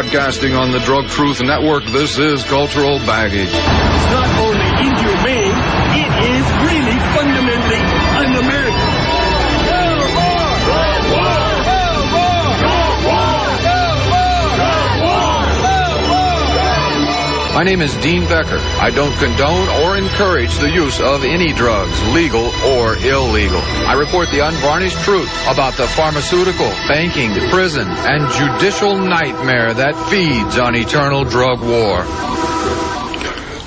Broadcasting on the Drug Truth Network, this is Cultural Baggage. It's not only inhumane, it is really fundamentally un-American. My name is Dean Becker. I don't condone or encourage the use of any drugs, legal or illegal. I report the unvarnished truth about the pharmaceutical, banking, prison, and judicial nightmare that feeds on eternal drug war.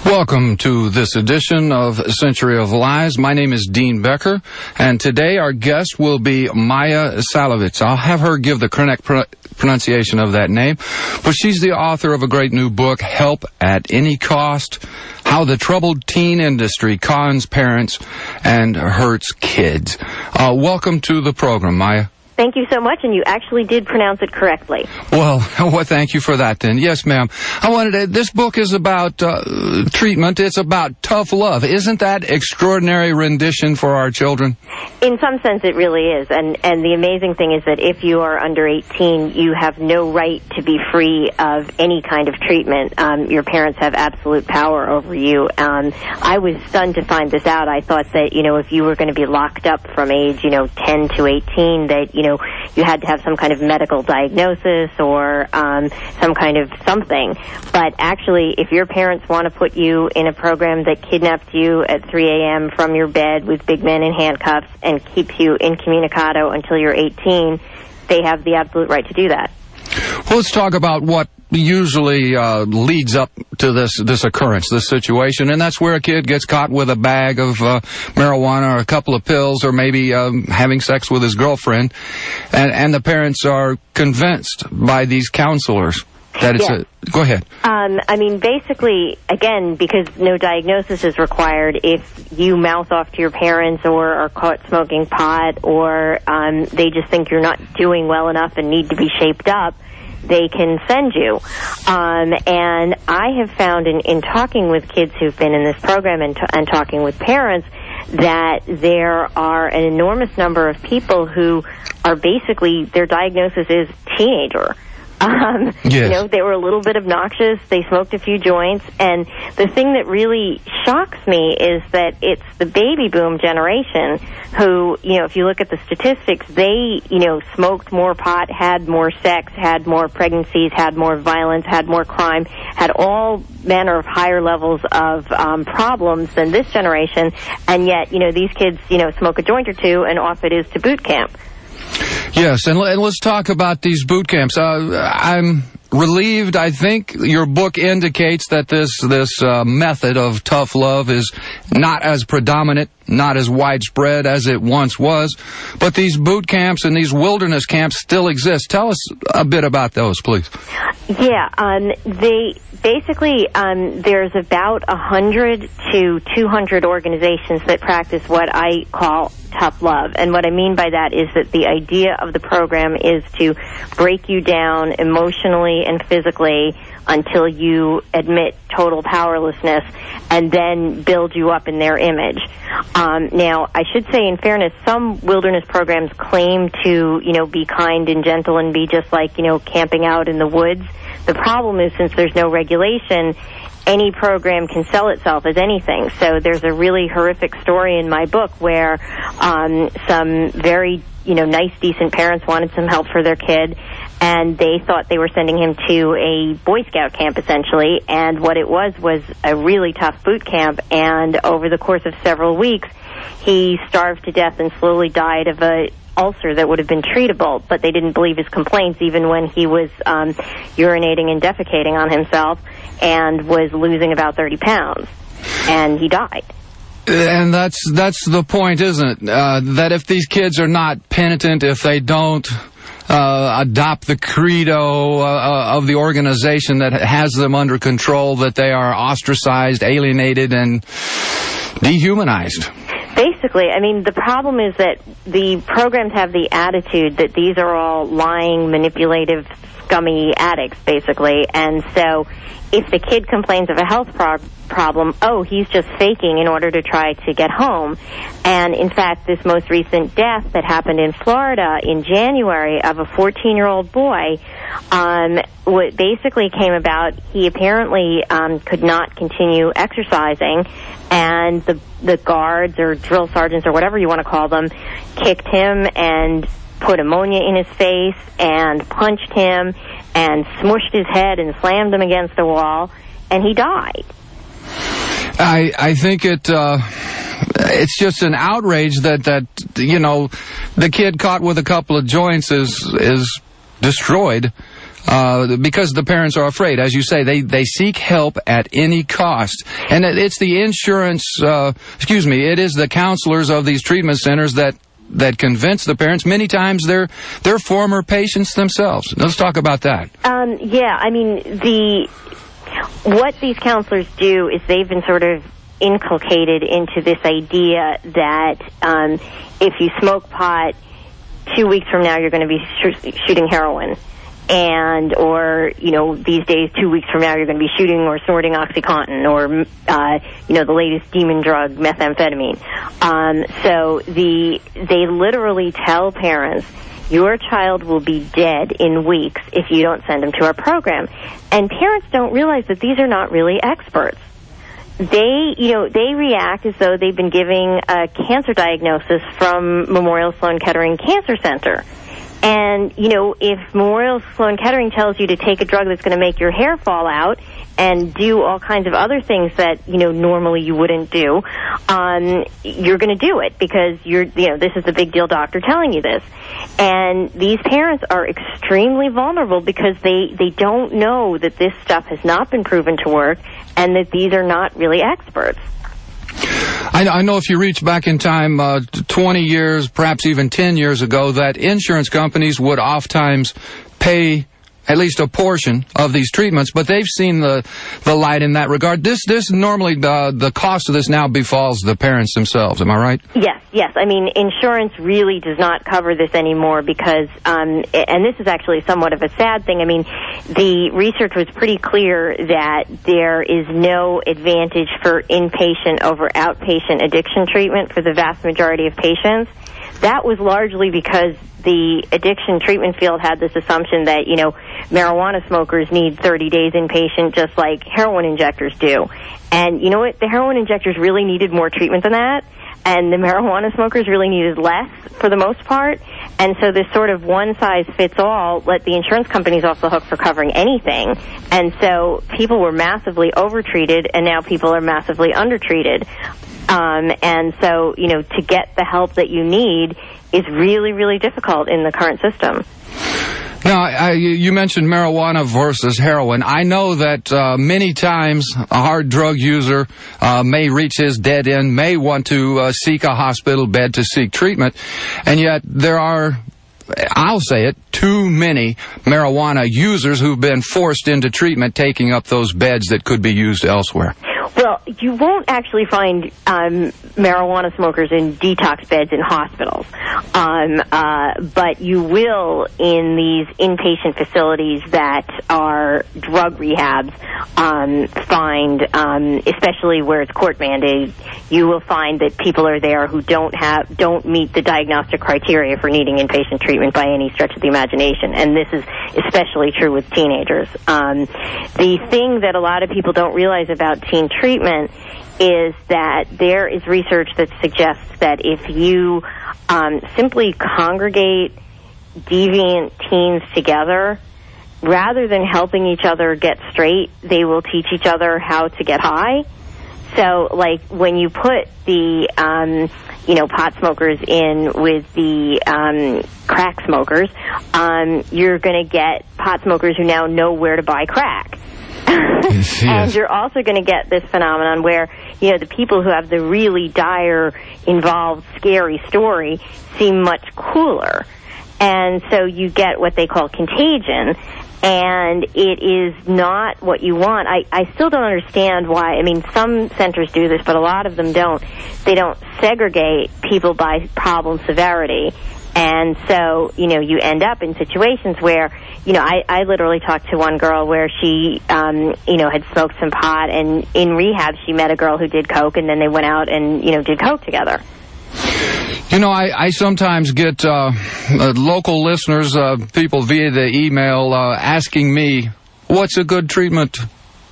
Welcome to this edition of Century of Lies. My name is Dean Becker, and today our guest will be Maya Szalavitz. I'll have her give the correct pronunciation of that name, but she's the author of a great new book, Help at Any Cost, How the Troubled Teen Industry Cons Parents and Hurts Kids. Uh, welcome to the program, Maya. Thank you so much, and you actually did pronounce it correctly. Well, well, thank you for that then. Yes, ma'am. I wanted to, this book is about uh, treatment. It's about tough love. Isn't that extraordinary rendition for our children? In some sense, it really is. And, and the amazing thing is that if you are under 18, you have no right to be free of any kind of treatment. Um, your parents have absolute power over you. Um, I was stunned to find this out. I thought that, you know, if you were going to be locked up from age, you know, 10 to 18, that, you know, you had to have some kind of medical diagnosis or um, some kind of something. But actually, if your parents want to put you in a program that kidnaps you at 3 a.m. from your bed with big men in handcuffs and keeps you incommunicado until you're 18, they have the absolute right to do that. Well, let's talk about what usually uh, leads up to this this occurrence, this situation, and that's where a kid gets caught with a bag of uh, marijuana or a couple of pills, or maybe um, having sex with his girlfriend, and and the parents are convinced by these counselors that it's Yes. a. Go ahead. Um, I mean, basically, again, because no diagnosis is required, if you mouth off to your parents or are caught smoking pot or um, they just think you're not doing well enough and need to be shaped up, they can send you. Um, and I have found in, in talking with kids who've been in this program and, t- and talking with parents that there are an enormous number of people who are basically, their diagnosis is teenager. Um, Yes. You know, they were a little bit obnoxious. They smoked a few joints. And the thing that really shocks me is that it's the baby boom generation who, you know, if you look at the statistics, they, you know, smoked more pot, had more sex, had more pregnancies, had more violence, had more crime, had all manner of higher levels of um, problems than this generation. And yet, you know, these kids, you know, smoke a joint or two and off it is to boot camp. Yes, and, and let's talk about these boot camps. Uh, I'm relieved. I think your book indicates that this this uh, method of tough love is not as predominant, not as widespread as it once was. But these boot camps and these wilderness camps still exist. Tell us a bit about those, please. Yeah, um, they basically um, there's about a hundred to two hundred organizations that practice what I call tough love, and what I mean by that is that the idea of the program is to break you down emotionally and physically until you admit total powerlessness and then build you up in their image. Um, now, I should say in fairness, some wilderness programs claim to, you know, be kind and gentle and be just like, you know, camping out in the woods. The problem is since there's no regulation, any program can sell itself as anything. So there's a really horrific story in my book where um, some very, you know, nice, decent parents wanted some help for their kid, and they thought they were sending him to a Boy Scout camp essentially. And what it was was a really tough boot camp. And over the course of several weeks, he starved to death and slowly died of a ulcer that would have been treatable, but they didn't believe his complaints even when he was um, urinating and defecating on himself and was losing about 30 pounds. And he died. And that's that's the point, isn't it? Uh, that if these kids are not penitent, if they don't uh, adopt the credo uh, of the organization that has them under control, that they are ostracized, alienated, and dehumanized. Basically, I mean, the problem is that the programs have the attitude that these are all lying, manipulative, scummy addicts, basically. And so if the kid complains of a health pro- problem, oh, he's just faking in order to try to get home. And in fact, this most recent death that happened in Florida in January of a 14 year old boy, um, what basically came about, he apparently um, could not continue exercising, and the the guards or drill sergeants or whatever you want to call them kicked him and put ammonia in his face and punched him and smushed his head and slammed him against the wall, and he died. I I think it uh, it's just an outrage that that you know the kid caught with a couple of joints is is destroyed. Uh, because the parents are afraid, as you say, they, they seek help at any cost, and it's the insurance. Uh, excuse me, it is the counselors of these treatment centers that that convince the parents. Many times they're they're former patients themselves. Let's talk about that. Um, yeah, I mean the what these counselors do is they've been sort of inculcated into this idea that um, if you smoke pot, two weeks from now you're going to be sh- shooting heroin. And, or, you know, these days, two weeks from now, you're going to be shooting or snorting Oxycontin or, uh, you know, the latest demon drug, methamphetamine. Um, so the, they literally tell parents, your child will be dead in weeks if you don't send them to our program. And parents don't realize that these are not really experts. They, you know, they react as though they've been giving a cancer diagnosis from Memorial Sloan Kettering Cancer Center. And, you know, if Memorial Sloan Kettering tells you to take a drug that's going to make your hair fall out and do all kinds of other things that, you know, normally you wouldn't do, um, you're going to do it because you're, you know, this is a big deal doctor telling you this. And these parents are extremely vulnerable because they, they don't know that this stuff has not been proven to work and that these are not really experts. I, I know if you reach back in time uh, 20 years, perhaps even 10 years ago, that insurance companies would oftentimes pay at least a portion of these treatments, but they've seen the the light in that regard. This this normally the the cost of this now befalls the parents themselves. Am I right? Yes, yes. I mean, insurance really does not cover this anymore because, um, and this is actually somewhat of a sad thing. I mean, the research was pretty clear that there is no advantage for inpatient over outpatient addiction treatment for the vast majority of patients. That was largely because the addiction treatment field had this assumption that, you know, marijuana smokers need 30 days inpatient just like heroin injectors do. And you know what? The heroin injectors really needed more treatment than that. And the marijuana smokers really needed less for the most part. And so this sort of one size fits all let the insurance companies off the hook for covering anything. And so people were massively overtreated and now people are massively undertreated. Um, and so, you know, to get the help that you need is really, really difficult in the current system. Now, I, you mentioned marijuana versus heroin. I know that uh, many times a hard drug user uh, may reach his dead end, may want to uh, seek a hospital bed to seek treatment, and yet there are I'll say it, too many marijuana users who've been forced into treatment taking up those beds that could be used elsewhere. Well, you won't actually find um, marijuana smokers in detox beds in hospitals, um, uh, but you will in these inpatient facilities that are drug rehabs. Um, find, um, especially where it's court mandated, you will find that people are there who don't have don't meet the diagnostic criteria for needing inpatient treatment by any stretch of the imagination, and this is especially true with teenagers. Um, the thing that a lot of people don't realize about teen treatment is that there is research that suggests that if you um, simply congregate deviant teens together, rather than helping each other get straight, they will teach each other how to get high. So, like when you put the um, you know pot smokers in with the um, crack smokers, um, you're going to get pot smokers who now know where to buy crack. Yes. And you're also going to get this phenomenon where, you know, the people who have the really dire, involved, scary story seem much cooler. And so you get what they call contagion, and it is not what you want. I, I still don't understand why. I mean, some centers do this, but a lot of them don't. They don't segregate people by problem severity. And so, you know, you end up in situations where, you know, I, I literally talked to one girl where she, um, you know, had smoked some pot, and in rehab she met a girl who did coke, and then they went out and, you know, did coke together. You know, I, I sometimes get uh, uh, local listeners, uh, people via the email, uh, asking me, what's a good treatment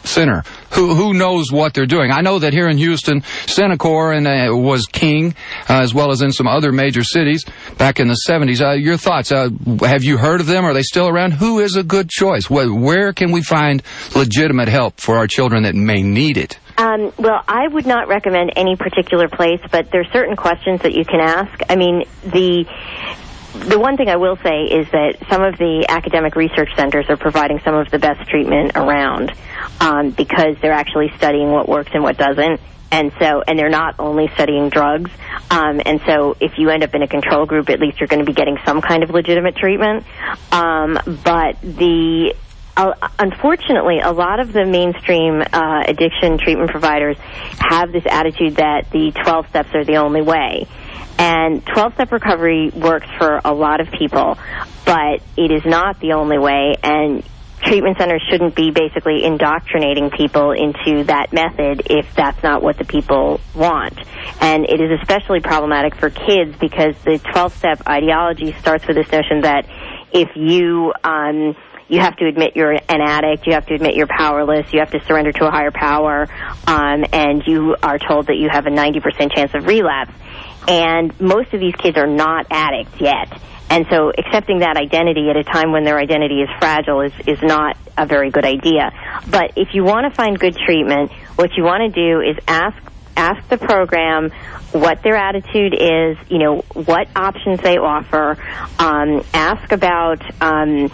center? Who who knows what they're doing? I know that here in Houston, Centocor and uh, was king, uh, as well as in some other major cities back in the 70s. Uh, your thoughts? Uh, have you heard of them? Are they still around? Who is a good choice? Where, where can we find legitimate help for our children that may need it? Um, well, I would not recommend any particular place, but there are certain questions that you can ask. I mean, the the one thing I will say is that some of the academic research centers are providing some of the best treatment around um, because they're actually studying what works and what doesn't. And so, and they're not only studying drugs. Um, and so, if you end up in a control group, at least you're going to be getting some kind of legitimate treatment. Um, but the unfortunately, a lot of the mainstream uh, addiction treatment providers have this attitude that the 12 steps are the only way. And 12 step recovery works for a lot of people, but it is not the only way. And treatment centers shouldn't be basically indoctrinating people into that method if that's not what the people want. And it is especially problematic for kids because the 12 step ideology starts with this notion that if you, um, you have to admit you're an addict, you have to admit you're powerless, you have to surrender to a higher power, um, and you are told that you have a 90% chance of relapse. And most of these kids are not addicts yet. And so accepting that identity at a time when their identity is fragile is, is not a very good idea. But if you want to find good treatment, what you want to do is ask ask the program what their attitude is, you know, what options they offer, um, ask about um,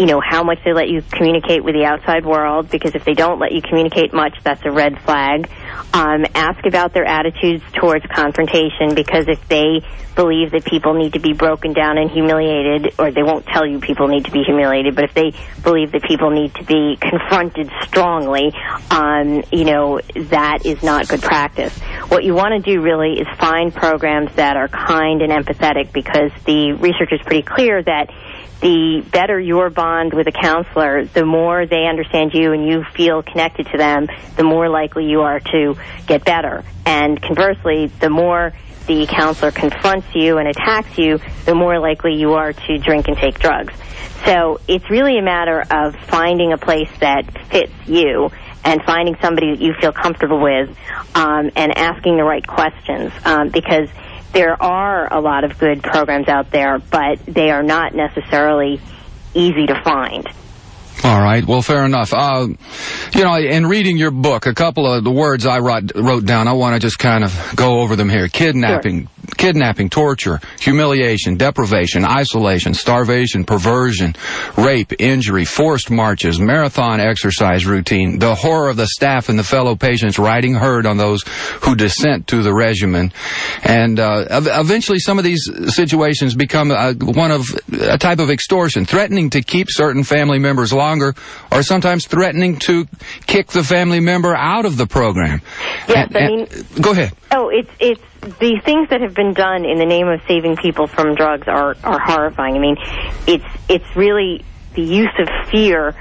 you know, how much they let you communicate with the outside world, because if they don't let you communicate much, that's a red flag. Um, ask about their attitudes towards confrontation, because if they believe that people need to be broken down and humiliated, or they won't tell you people need to be humiliated, but if they believe that people need to be confronted strongly, um, you know, that is not good practice. What you want to do really is find programs that are kind and empathetic, because the research is pretty clear that the better your bond with a counselor, the more they understand you and you feel connected to them, the more likely you are to get better. And conversely, the more the counselor confronts you and attacks you, the more likely you are to drink and take drugs. So it's really a matter of finding a place that fits you and finding somebody that you feel comfortable with um, and asking the right questions um, because there are a lot of good programs out there, but they are not necessarily easy to find. All right. Well, fair enough. Uh, you know, in reading your book, a couple of the words I wrote, wrote down, I want to just kind of go over them here. Kidnapping, sure kidnapping, torture, humiliation, deprivation, isolation, starvation, perversion, rape, injury, forced marches, marathon exercise routine, the horror of the staff and the fellow patients riding herd on those who dissent to the regimen. And uh, eventually some of these situations become a, one of a type of extortion, threatening to keep certain family members longer or sometimes threatening to kick the family member out of the program. Yes, and, I mean... Go ahead. Oh, it's it's the things that have been done in the name of saving people from drugs are are horrifying. I mean, it's it's really the use of fear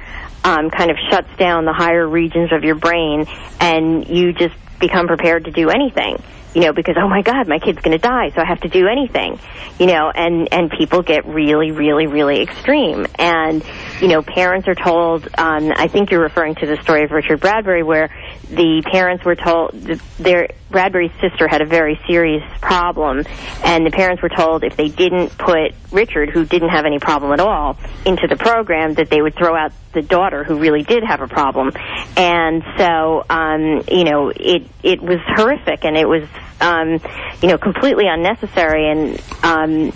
um, kind of shuts down the higher regions of your brain, and you just become prepared to do anything you know, because oh my God, my kid's going to die, so I have to do anything, you know, and and people get really, really, really extreme, and you know, parents are told. Um, I think you're referring to the story of Richard Bradbury, where the parents were told their Bradbury's sister had a very serious problem, and the parents were told if they didn't put Richard, who didn't have any problem at all, into the program, that they would throw out the daughter, who really did have a problem, and so um, you know, it it was horrific, and it was um, you know, completely unnecessary and, um,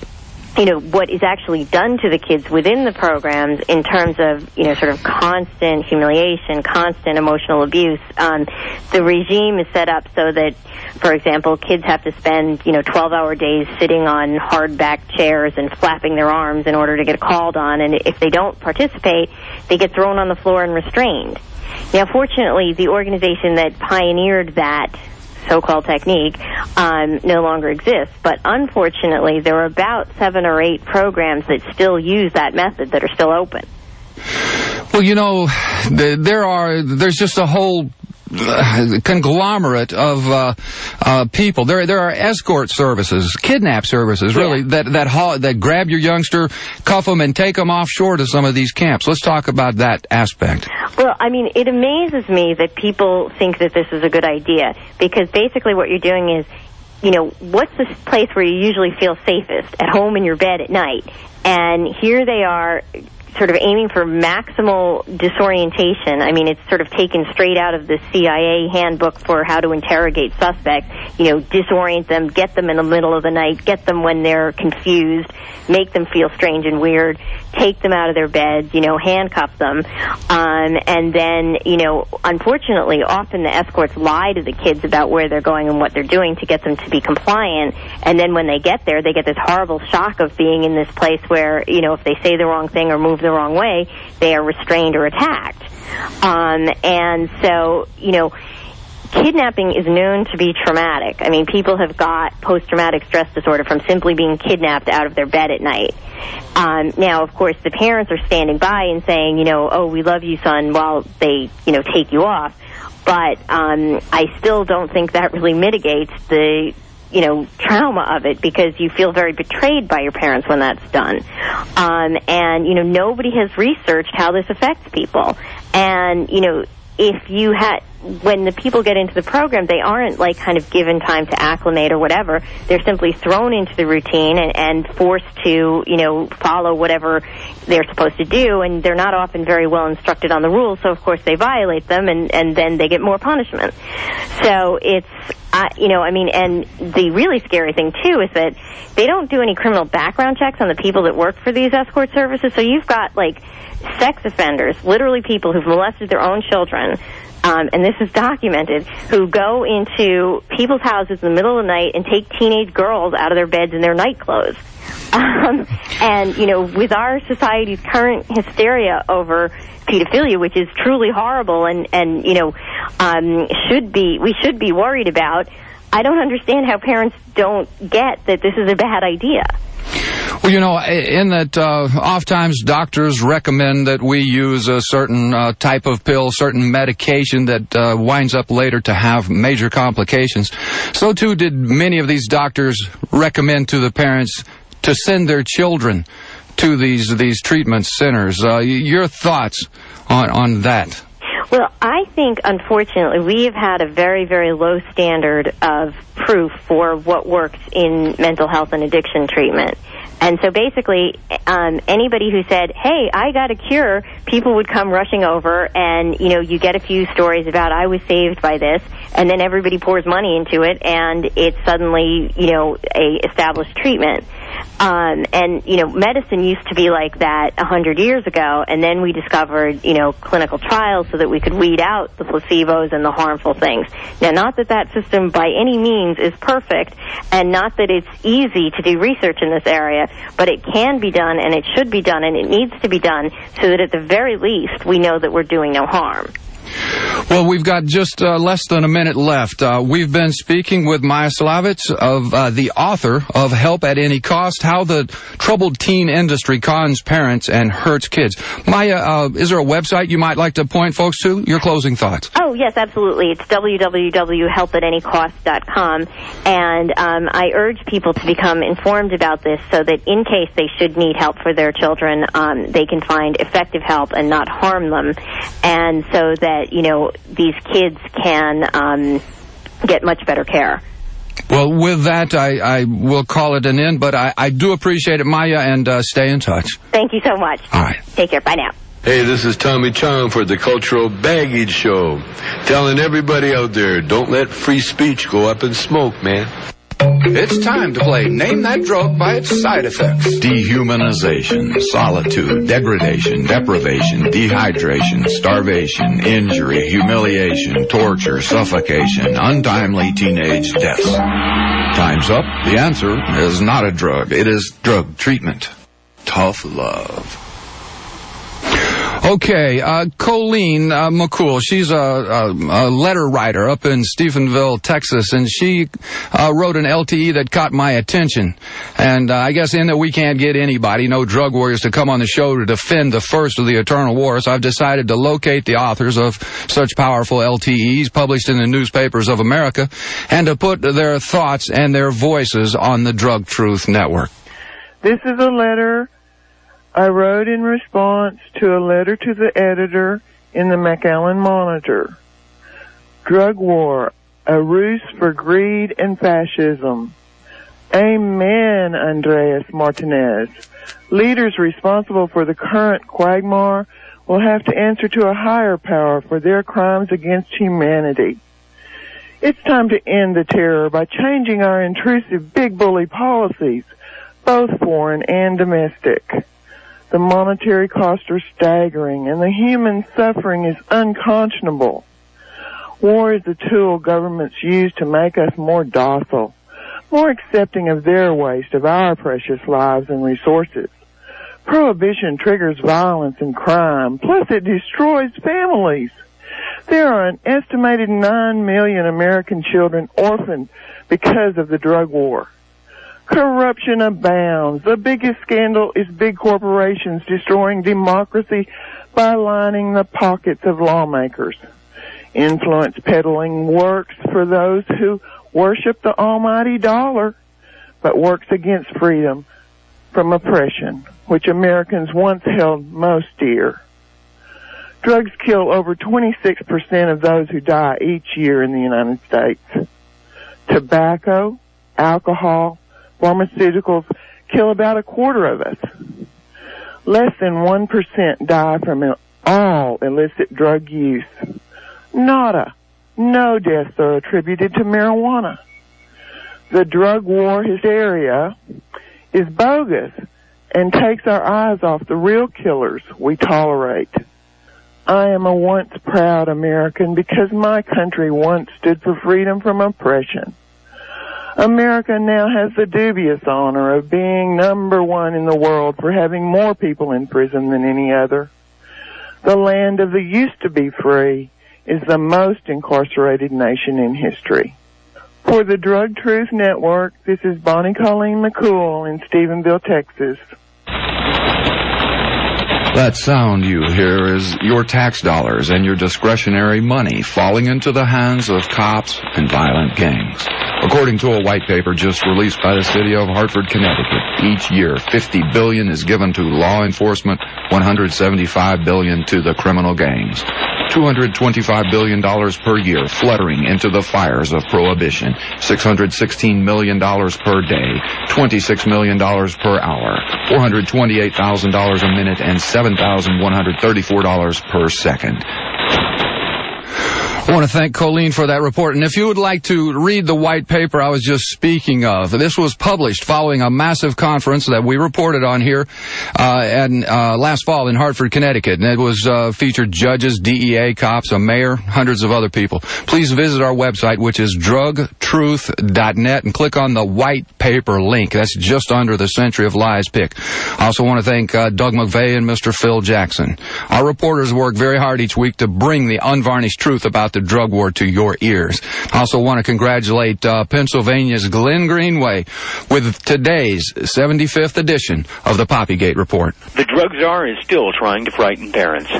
you know, what is actually done to the kids within the programs in terms of, you know, sort of constant humiliation, constant emotional abuse. Um, the regime is set up so that, for example, kids have to spend, you know, 12-hour days sitting on hard-back chairs and flapping their arms in order to get called on, and if they don't participate, they get thrown on the floor and restrained. Now, fortunately, the organization that pioneered that so-called technique um, no longer exists. But unfortunately, there are about seven or eight programs that still use that method that are still open. Well, you know, there are there's just a whole conglomerate of uh, uh, people. There, there are escort services, kidnap services, really yeah. that that ha- that grab your youngster, cuff them, and take them offshore to some of these camps. Let's talk about that aspect. Well, I mean, it amazes me that people think that this is a good idea because basically what you're doing is you know, what's the place where you usually feel safest? At home in your bed at night. And here they are sort of aiming for maximal disorientation. I mean, it's sort of taken straight out of the CIA handbook for how to interrogate suspects. You know, disorient them, get them in the middle of the night, get them when they're confused, make them feel strange and weird, take them out of their beds, you know, handcuff them. Um, and then, you know, unfortunately, often the escorts lie to the kids about where they're going and what they're doing to get them to be compliant. And then when they get there, they get this horrible shock of being in this place where, you know, if they say the wrong thing or move the wrong way, they are restrained or attacked. Um, and so, you know, kidnapping is known to be traumatic. I mean, people have got post-traumatic stress disorder from simply being kidnapped out of their bed at night. Um, now, of course, the parents are standing by and saying, you know, oh, we love you, son, while they, you know, take you off. But um, I still don't think that really mitigates the you know, trauma of it because you feel very betrayed by your parents when that's done. Um, and, you know, nobody has researched how this affects people. And, you know, if you had when the people get into the program they aren't like kind of given time to acclimate or whatever. They're simply thrown into the routine and, and forced to you know follow whatever they're supposed to do and they're not often very well instructed on the rules so of course they violate them and and then they get more punishment. So it's uh, you know i mean and the really scary thing too is that they don't do any criminal background checks on the people that work for these escort services so you've got like sex offenders, literally people who've molested their own children, um, and this is documented, who go into people's houses in the middle of the night and take teenage girls out of their beds in their night clothes. Um, and, you know, with our society's current hysteria over pedophilia, which is truly horrible and, and you know, um, should be, we should be worried about, I don't understand how parents don't get that this is a bad idea. Well, you know, in that uh, oftentimes doctors recommend that we use a certain uh, type of pill, certain medication that uh, winds up later to have major complications. So too did many of these doctors recommend to the parents to send their children to these these treatment centers. Uh, your thoughts on on that? Well, I think, unfortunately, we have had a very, very low standard of proof for what works in mental health and addiction treatment. And so basically, um, anybody who said, hey, I got a cure, people would come rushing over and, you know, you get a few stories about I was saved by this, and then everybody pours money into it, and it's suddenly, you know, a established treatment. Um, and, you know, medicine used to be like that a hundred years ago, and then we discovered, you know, clinical trials so that we could weed out the placebos and the harmful things. Now, not that that system by any means is perfect, and not that it's easy to do research in this area, but it can be done, and it should be done, and it needs to be done so that at the very least we know that we're doing no harm. Well, we've got just uh, less than a minute left. Uh, we've been speaking with Maya Szalavitz, of uh, the author of Help at Any Cost: How the Troubled Teen Industry Cons Parents and Hurts Kids. Maya, uh, is there a website you might like to point folks to? Your closing thoughts. Oh yes, absolutely. It's www.helpatanycost.com, and um, I urge people to become informed about this so that in case they should need help for their children, um, they can find effective help and not harm them, and so that that, you know, these kids can um, get much better care. Well, with that, I, I will call it an end, but I, I do appreciate it, Maya, and uh, stay in touch. Thank you so much. All right. Take care. Bye now. Hey, this is Tommy Chong for the Cultural Baggage Show. Telling everybody out there, don't let free speech go up in smoke, man. It's time to play Name That Drug by its side effects. Dehumanization, solitude, degradation, deprivation, dehydration, starvation, injury, humiliation, torture, suffocation, untimely teenage deaths. Time's up. The answer is not a drug. It is drug treatment. Tough love. Okay, uh, Colleen uh, McCool, she's a, a, a, letter writer up in Stephenville, Texas, and she uh, wrote an LTE that caught my attention. And uh, I guess in that we can't get anybody, no drug warriors, to come on the show to defend the first of the eternal wars, I've decided to locate the authors of such powerful LTEs published in the newspapers of America and to put their thoughts and their voices on the Drug Truth Network. This is a letter I wrote in response to a letter to the editor in the McAllen Monitor. Drug war, a ruse for greed and fascism. Amen, Andreas Martinez. Leaders responsible for the current quagmire will have to answer to a higher power for their crimes against humanity. It's time to end the terror by changing our intrusive big bully policies, both foreign and domestic. The monetary costs are staggering and the human suffering is unconscionable. War is a tool governments use to make us more docile, more accepting of their waste of our precious lives and resources. Prohibition triggers violence and crime, plus it destroys families. There are an estimated 9 million American children orphaned because of the drug war. Corruption abounds. The biggest scandal is big corporations destroying democracy by lining the pockets of lawmakers. Influence peddling works for those who worship the almighty dollar, but works against freedom from oppression, which Americans once held most dear. Drugs kill over 26% of those who die each year in the United States. Tobacco, alcohol, Pharmaceuticals kill about a quarter of us. Less than 1% die from all illicit drug use. Nada. No deaths are attributed to marijuana. The drug war hysteria is bogus and takes our eyes off the real killers we tolerate. I am a once proud American because my country once stood for freedom from oppression. America now has the dubious honor of being number one in the world for having more people in prison than any other. The land of the used to be free is the most incarcerated nation in history. For the Drug Truth Network, this is Bonnie Colleen McCool in Stephenville, Texas. That sound you hear is your tax dollars and your discretionary money falling into the hands of cops and violent gangs. According to a white paper just released by the city of Hartford, Connecticut, each year 50 billion is given to law enforcement, 175 billion to the criminal gangs. $225 billion per year fluttering into the fires of prohibition, $616 million per day, $26 million per hour, $428,000 a minute, and $7,134 per second. I want to thank Colleen for that report. And if you would like to read the white paper I was just speaking of, this was published following a massive conference that we reported on here uh, and uh, last fall in Hartford, Connecticut. And it was uh, featured judges, DEA cops, a mayor, hundreds of other people. Please visit our website, which is drugtruth.net, and click on the white paper link. That's just under the Century of Lies pick. I also want to thank uh, Doug McVay and Mr. Phil Jackson. Our reporters work very hard each week to bring the unvarnished truth about the drug war to your ears. I also want to congratulate uh, Pennsylvania's Glenn Greenway with today's 75th edition of the Poppygate Report. The drug czar is still trying to frighten parents.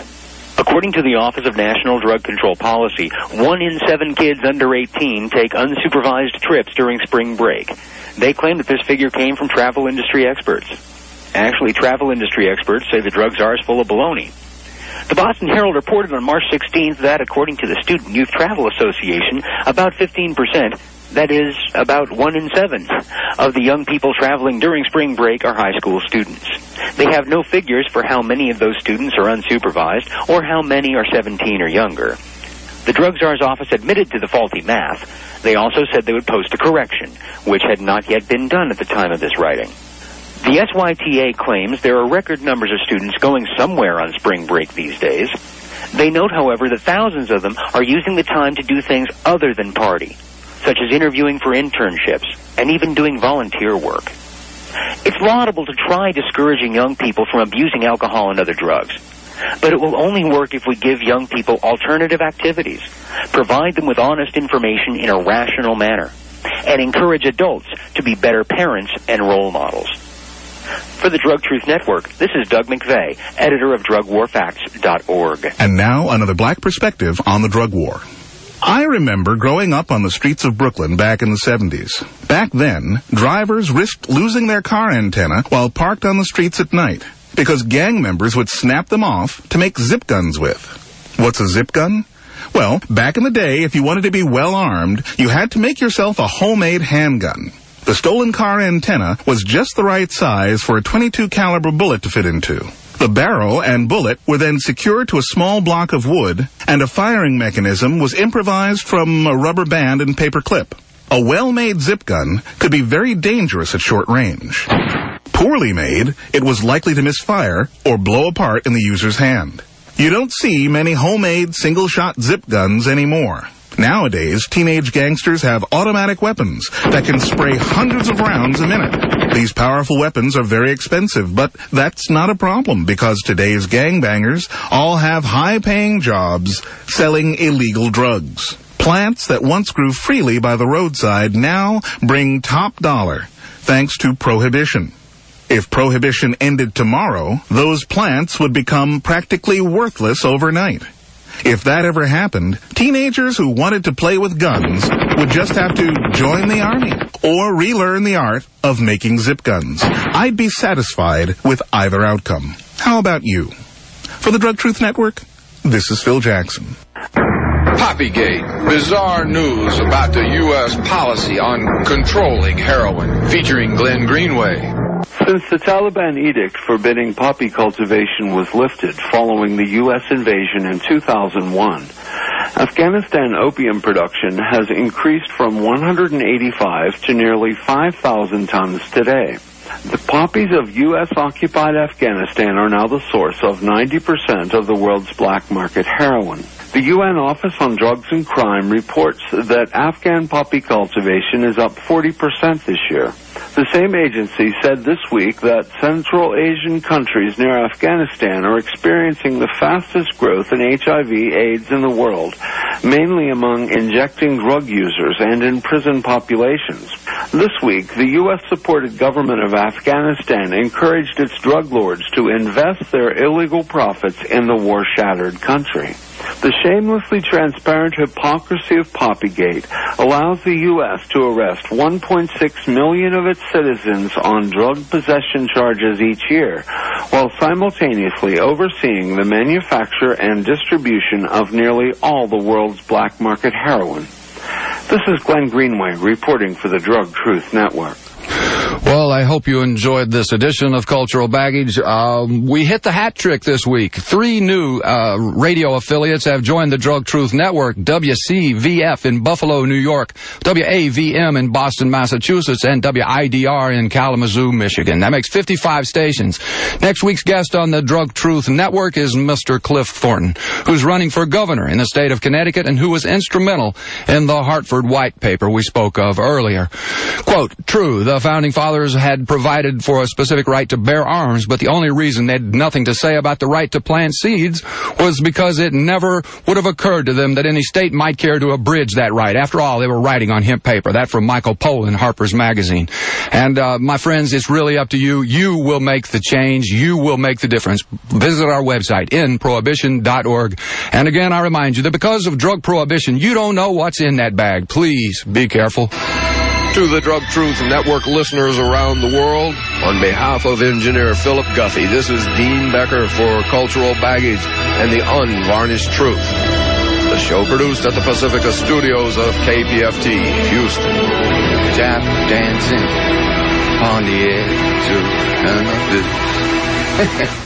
According to the Office of National Drug Control Policy, one in seven kids under 18 take unsupervised trips during spring break. They claim that this figure came from travel industry experts. Actually, travel industry experts say the drug czar is full of baloney. The Boston Herald reported on March 16th that, according to the Student Youth Travel Association, about 15%, that is, about one in seven, of the young people traveling during spring break are high school students. They have no figures for how many of those students are unsupervised or how many are 17 or younger. The drug czar's office admitted to the faulty math. They also said they would post a correction, which had not yet been done at the time of this writing. The SYTA claims there are record numbers of students going somewhere on spring break these days. They note, however, that thousands of them are using the time to do things other than party, such as interviewing for internships and even doing volunteer work. It's laudable to try discouraging young people from abusing alcohol and other drugs. But it will only work if we give young people alternative activities, provide them with honest information in a rational manner, and encourage adults to be better parents and role models. For the Drug Truth Network, this is Doug McVay, editor of DrugWarFacts.org. And now another black perspective on the drug war. I remember growing up on the streets of Brooklyn back in the 70s. Back then, drivers risked losing their car antenna while parked on the streets at night because gang members would snap them off to make zip guns with. What's a zip gun? Well, back in the day, if you wanted to be well armed, you had to make yourself a homemade handgun. The stolen car antenna was just the right size for a 22 caliber bullet to fit into. The barrel and bullet were then secured to a small block of wood, and a firing mechanism was improvised from a rubber band and paper clip. A well-made zip gun could be very dangerous at short range. Poorly made, it was likely to misfire or blow apart in the user's hand. You don't see many homemade single-shot zip guns anymore. Nowadays, teenage gangsters have automatic weapons that can spray hundreds of rounds a minute. These powerful weapons are very expensive, but that's not a problem because today's gangbangers all have high-paying jobs selling illegal drugs. Plants that once grew freely by the roadside now bring top dollar thanks to prohibition. If prohibition ended tomorrow, those plants would become practically worthless overnight. If that ever happened, teenagers who wanted to play with guns would just have to join the army or relearn the art of making zip guns. I'd be satisfied with either outcome. How about you? For the Drug Truth Network, this is Phil Jackson. Poppygate, bizarre news about the U.S. policy on controlling heroin, featuring Glenn Greenway. Since the Taliban edict forbidding poppy cultivation was lifted following the U.S. invasion in 2001, Afghanistan opium production has increased from 185 to nearly 5,000 tons today. The poppies of U.S.-occupied Afghanistan are now the source of 90% of the world's black market heroin. The UN Office on Drugs and Crime reports that Afghan poppy cultivation is up 40% this year. The same agency said this week that Central Asian countries near Afghanistan are experiencing the fastest growth in HIV AIDS in the world, mainly among injecting drug users and in prison populations. This week, the U.S.-supported government of Afghanistan encouraged its drug lords to invest their illegal profits in the war-shattered country. The shamelessly transparent hypocrisy of Poppygate allows the U.S. to arrest 1.6 million of its citizens on drug possession charges each year, while simultaneously overseeing the manufacture and distribution of nearly all the world's black market heroin. This is Glenn Greenway reporting for the Drug Truth Network. Well, I hope you enjoyed this edition of Cultural Baggage. Um, we hit the hat trick this week. Three new uh, radio affiliates have joined the Drug Truth Network. WCVF in Buffalo, New York, WAVM in Boston, Massachusetts, and WIDR in Kalamazoo, Michigan. That makes 55 stations. Next week's guest on the Drug Truth Network is Mr. Cliff Thornton, who's running for governor in the state of Connecticut and who was instrumental in the Hartford White Paper we spoke of earlier. Quote, true, the founding fathers had provided for a specific right to bear arms, but the only reason they had nothing to say about the right to plant seeds was because it never would have occurred to them that any state might care to abridge that right. After all, they were writing on hemp paper. That from Michael Pohl in Harper's Magazine. And uh, my friends, it's really up to you. You will make the change. You will make the difference. Visit our website, inprohibition.org. And again, I remind you that because of drug prohibition, you don't know what's in that bag. Please be careful. To the Drug Truth Network listeners around the world, on behalf of engineer Philip Guffey, this is Dean Becker for Cultural Baggage and the Unvarnished Truth. The show produced at the Pacifica Studios of KPFT, Houston. Tap dancing on the edge of